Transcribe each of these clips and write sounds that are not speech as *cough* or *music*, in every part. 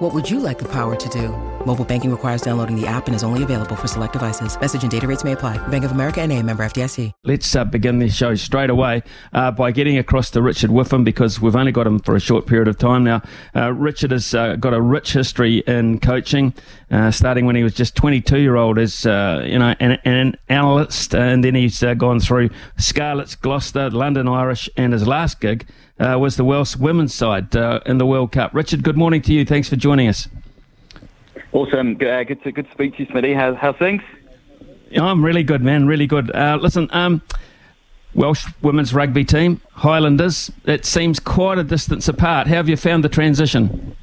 What would you like the power to do? Mobile banking requires downloading the app and is only available for select devices. Message and data rates may apply. Bank of America and a member FDIC. Let's uh, begin the show straight away uh, by getting across to Richard Whiffin because we've only got him for a short period of time now. Uh, Richard has uh, got a rich history in coaching, uh, starting when he was just 22 year old as uh, you know an, an, analyst, and then he's gone through Scarlets, Gloucester, London Irish, and his last gig was the Welsh women's side in the World Cup. Richard, good morning to you. Thanks for joining us. Awesome. Uh, good to good to speak to you, Smitty. How's how's things? Yeah, I'm really good, man. Really good. Uh, listen, um, Welsh women's rugby team, Highlanders. It seems quite a distance apart. How have you found the transition?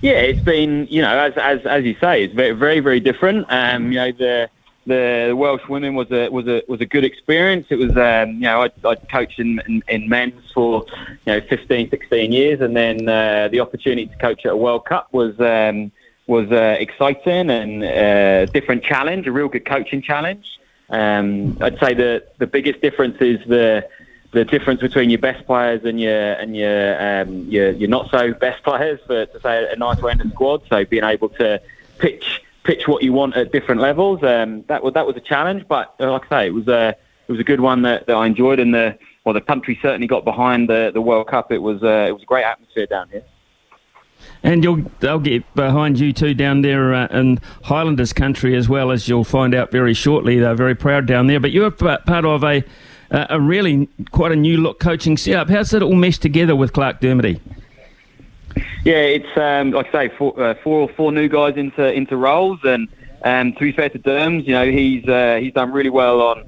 Yeah, it's been you know as as as you say, it's very very very different. Um, you know the the Welsh women was a was a was a good experience. It was um, you know I I coached in, in, in men's for you know 15 16 years, and then uh, the opportunity to coach at a World Cup was. Um, was uh, exciting and a uh, different challenge, a real good coaching challenge. Um, I'd say the the biggest difference is the the difference between your best players and your and your um, your, your not so best players, for to say a nice way squad. So being able to pitch pitch what you want at different levels, um, that was that was a challenge. But uh, like I say, it was a it was a good one that, that I enjoyed, and the well the country certainly got behind the the World Cup. It was uh, it was a great atmosphere down here. And you'll, they'll get behind you too down there uh, in Highlanders country as well, as you'll find out very shortly. They're very proud down there. But you're part of a, a really quite a new look coaching setup. How's it all meshed together with Clarke Dermody? Yeah, it's um, like I say, four, uh, four, four new guys into into roles, and um, to be fair to Derms, you know, he's uh, he's done really well on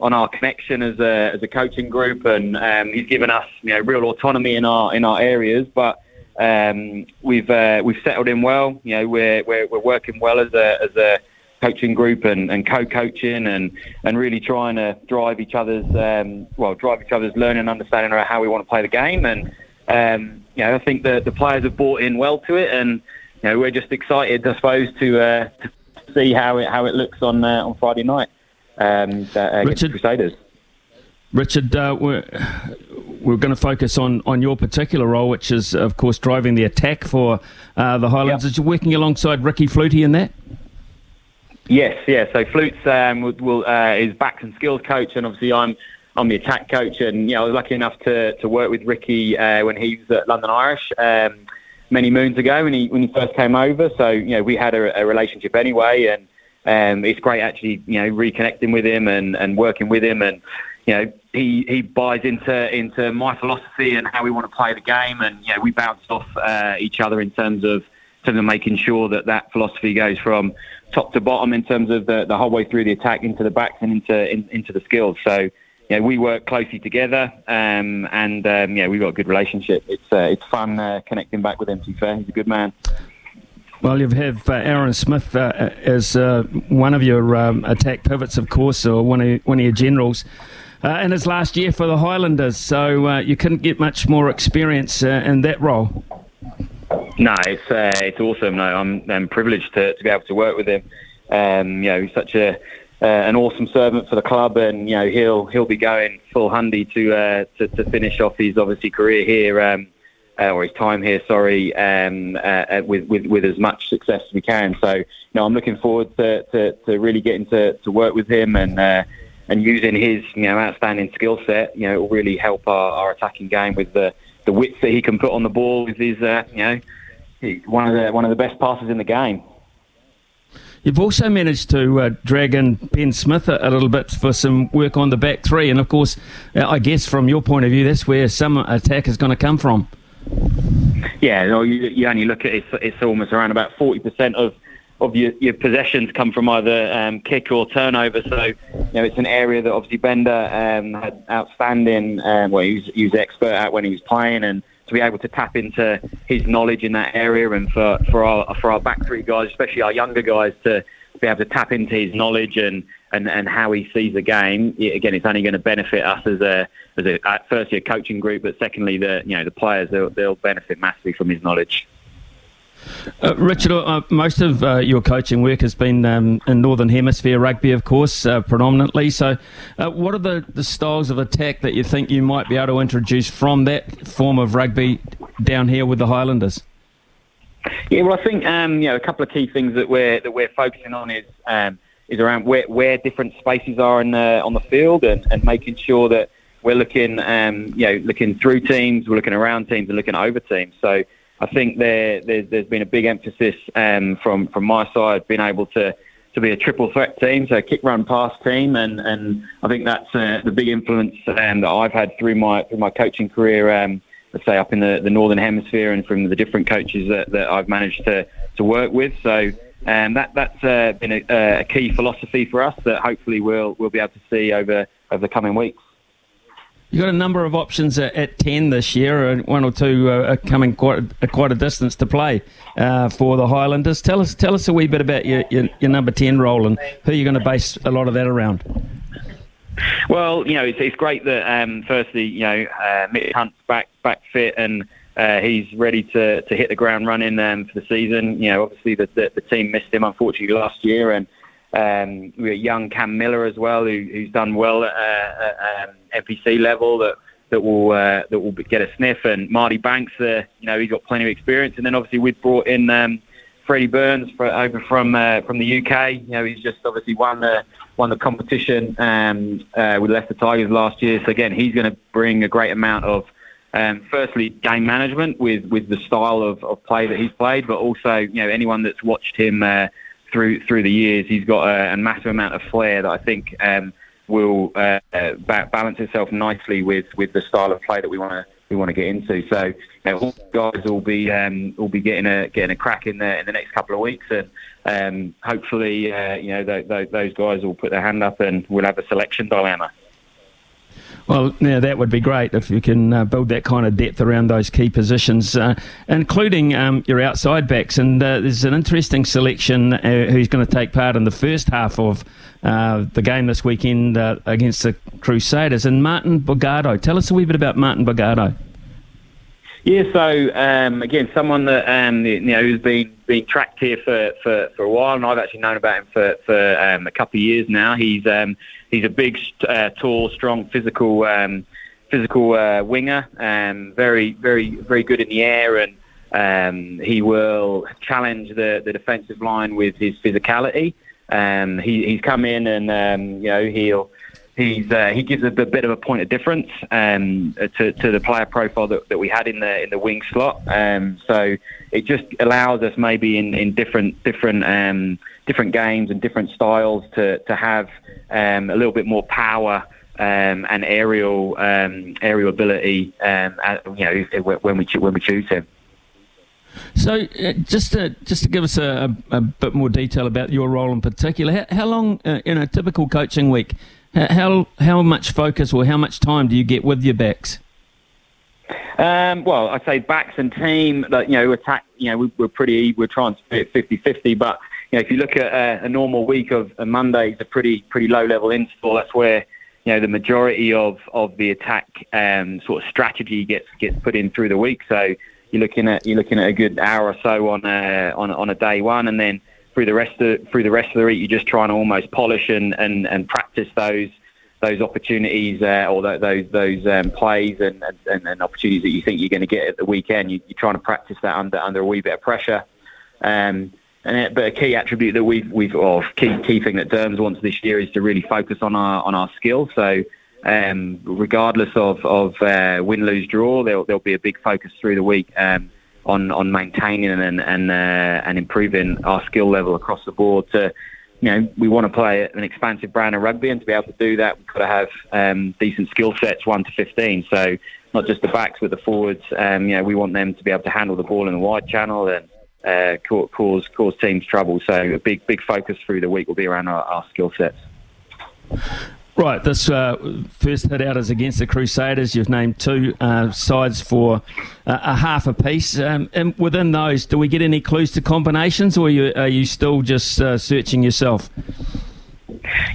on our connection as a as a coaching group, and um, he's given us you know real autonomy in our in our areas, but um, we've uh, we've settled in well. You know, we're we're, we're working well as a as a coaching group and, and co-coaching and, and really trying to drive each other's um, well drive each other's learning and understanding around how we want to play the game and um, you know I think the the players have bought in well to it and you know we're just excited I suppose to, uh, to see how it how it looks on uh, on Friday night um, against Richard, Crusaders. Richard, uh, we're, we're going to focus on, on your particular role, which is, of course, driving the attack for uh, the Highlands. Yep. Are you working alongside Ricky Flutey in that? Yes, yeah. So Flutes um, will, will uh, is backs and skills coach, and obviously I'm I'm the attack coach. And you know, I was lucky enough to, to work with Ricky uh, when he was at London Irish um, many moons ago when he when he first came over. So you know, we had a, a relationship anyway, and um, it's great actually you know reconnecting with him and, and working with him and you know, he, he buys into into my philosophy and how we want to play the game, and you know, we bounce off uh, each other in terms of in terms of making sure that that philosophy goes from top to bottom in terms of the, the whole way through the attack into the backs and into in, into the skills. So. Yeah, we work closely together, um, and um, yeah, we've got a good relationship. It's uh, it's fun uh, connecting back with him. To be fair, he's a good man. Well, you have uh, Aaron Smith uh, as uh, one of your um, attack pivots, of course, or one of one of your generals uh, in his last year for the Highlanders. So uh, you couldn't get much more experience uh, in that role. No, it's uh, it's awesome. No, I'm, I'm privileged to, to be able to work with him. Um, you know, he's such a uh, an awesome servant for the club, and you know he'll he'll be going full handy to uh, to, to finish off his obviously career here. Um, uh, or his time here, sorry, um, uh, with, with with as much success as we can. So, you know, I'm looking forward to, to, to really getting to, to work with him and uh, and using his you know outstanding skill set, you know, will really help our, our attacking game with the the width that he can put on the ball with his uh, you know one of the one of the best passes in the game. You've also managed to uh, drag in Ben Smith a, a, little bit for some work on the back three, and of course, uh, I guess from your point of view, that's where some attack is going to come from. Yeah, you, you only look at it; it's almost around about forty percent of of your, your possessions come from either um, kick or turnover. So, you know, it's an area that obviously Bender um, had outstanding, um, well, he was, he was expert at when he was playing, and to be able to tap into his knowledge in that area, and for for our for our back three guys, especially our younger guys, to be able to tap into his knowledge and and, and how he sees the game, again, it's only going to benefit us as a as a firstly a coaching group, but secondly the you know the players they'll, they'll benefit massively from his knowledge. Uh, Richard, uh, most of uh, your coaching work has been um, in Northern Hemisphere rugby, of course, uh, predominantly. So, uh, what are the, the styles of attack that you think you might be able to introduce from that form of rugby down here with the Highlanders? Yeah, well, I think um, you know a couple of key things that we're that we're focusing on is um, is around where, where different spaces are in the, on the field and, and making sure that we're looking um, you know looking through teams, we're looking around teams, and looking over teams. So I think there there's, there's been a big emphasis um, from from my side being able to to be a triple threat team, so a kick, run, pass team, and and I think that's uh, the big influence um, that I've had through my through my coaching career. Um, let's say up in the, the northern hemisphere and from the different coaches that, that I've managed to, to work with. So um, that that's uh, been a, a, key philosophy for us that hopefully we'll we'll be able to see over over the coming weeks. You've got a number of options at, at 10 this year, and one or two uh, are coming quite a, quite a distance to play uh, for the Highlanders. Tell us tell us a wee bit about your, your, your number 10 role and who you're going to base a lot of that around. Well, you know, it's, it's great that um, firstly, you know, uh, Mitch Hunt's back back fit and uh, he's ready to, to hit the ground running um, for the season. You know, obviously the, the, the team missed him unfortunately last year, and um, we got young Cam Millar as well, who, who's done well at, uh, at um, NPC level that that will uh, that will get a sniff. And Marty Banks, uh, you know, he's got plenty of experience. And then obviously we've brought in um, Freddie Burns for, over from uh, from the UK. You know, he's just obviously won the won the competition um, uh, with Leicester Tigers last year. So again, he's going to bring a great amount of um, firstly game management with with the style of, of play that he's played, but also you know anyone that's watched him uh, through through the years, he's got a, a massive amount of flair that I think. Um, will uh, balance itself nicely with, with the style of play that we want to we want to get into. So you know, all guys will be um, will be getting a getting a crack in the in the next couple of weeks, and um, hopefully uh, you know th- th- those guys will put their hand up and we'll have a selection dilemma. Well, yeah, that would be great if you can uh, build that kind of depth around those key positions, uh, including um, your outside backs. And uh, there's an interesting selection uh, who's going to take part in the first half of uh, the game this weekend uh, against the Crusaders. And Martin Bogado, tell us a wee bit about Martin Bogado. Yeah, so um, again, someone that um, you know who's been been tracked here for, for, for a while, and I've actually known about him for for um, a couple of years now. He's um, he's a big, uh, tall, strong, physical um, physical uh, winger, and very very very good in the air, and um, he will challenge the the defensive line with his physicality. Um, he, he's come in and um, you know he'll he's uh, he gives a, bit of a point of difference um, to, to the player profile that, that we had in the in the wing slot. Um, so it just allows us maybe in, in different different um, different games and different styles to to have um, a little bit more power. Um, and aerial um, aerial ability, at, you know, when we when we choose him. So, uh, just to just to give us a, a, a, bit more detail about your role in particular, how, how long uh, in a typical coaching week, how how much focus or how much time do you get with your backs? Um, well, I'd say backs and team, you know, attack. You know, we, are pretty, we're trying to split 50-50, but you know, if you look at a, a normal week of a Monday, it's a pretty pretty low level install. That's where you know the majority of of the attack um, sort of strategy gets gets put in through the week. So you're looking at you're looking at a good hour or so on a, on on a day one, and then through the rest of through the rest of the week, you're just trying to almost polish and and, and practice those those opportunities uh, or those those um, plays and, and, and, opportunities that you think you're going to get at the weekend. You, are trying to practice that under under a wee bit of pressure. Um, and it, but a key attribute that we've we've or key key thing that Derms wants this year is to really focus on our on our skill. So um, regardless of, of uh, win, lose, draw, there'll, there'll be a big focus through the week um, on, on maintaining and, and, uh, and improving our skill level across the board. To, you know, we want to play an expansive brand of rugby, and to be able to do that, we've got to have um, decent skill sets, 1 to 15. So not just the backs, but the forwards. Um, you know, we want them to be able to handle the ball in the wide channel and uh, cause cause teams trouble. So a big big focus through the week will be around our, our skill sets. Right, this uh, first hit out is against the Crusaders. You've named two uh, sides for uh, a half a piece. Um, and within those, do we get any clues to combinations, or are you, are you still just uh, searching yourself?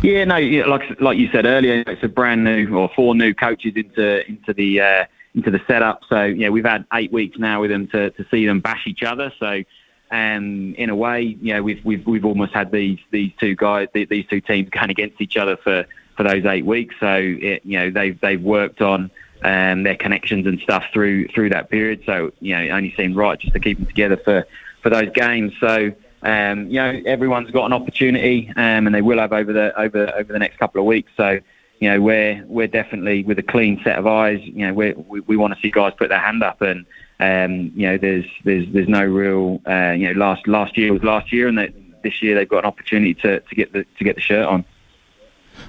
Yeah, no, like like you said earlier, it's a brand new or four new coaches into into the uh, into the setup. So yeah, we've had eight weeks now with them to, to see them bash each other. So um, in a way, you know, we've we've we've almost had these these two guys, these two teams *laughs* going against each other for, for those eight weeks. So it, you know, they've they've worked on um, their connections and stuff through through that period. So you know, it only seemed right just to keep them together for for those games. So. Um, you know, everyone's got an opportunity, um, and they will have over the over over the next couple of weeks. So, you know, we're we're definitely with a clean set of eyes. You know, we we want to see guys put their hand up, and um, you know, there's there's there's no real. Uh, you know, last last year was last year, and they, this year they've got an opportunity to, to get the to get the shirt on.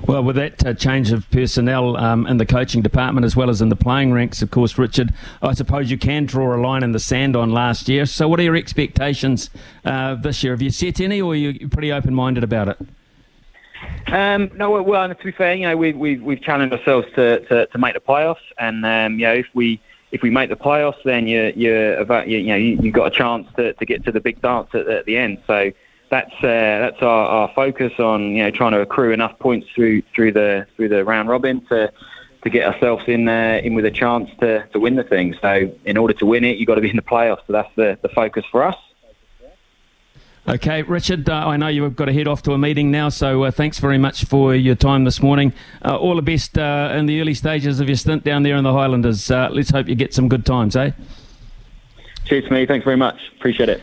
Well, with that uh, change of personnel um, in the coaching department as well as in the playing ranks, of course, Richard, I suppose you can draw a line in the sand on last year. So, what are your expectations uh, this year? Have you set any, or are you pretty open minded about it? Um, no, well, to be fair, you know, we, we, we've challenged ourselves to, to, to make the playoffs, and um, you know, if we if we make the playoffs, then you you you know you, have got a chance to, to get to the big dance at, at the end. So that's uh, that's our, our focus on you know trying to accrue enough points through through the through the round robin to to get ourselves in uh, in with a chance to, to win the thing. So in order to win it, you've got to be in the playoffs. So that's the, the focus for us. Okay, Richard, uh, I know you've got to head off to a meeting now, so uh, thanks very much for your time this morning. Uh, all the best uh, in the early stages of your stint down there in the Highlanders. Uh, let's hope you get some good times, eh? Cheers me. Thanks very much. Appreciate it.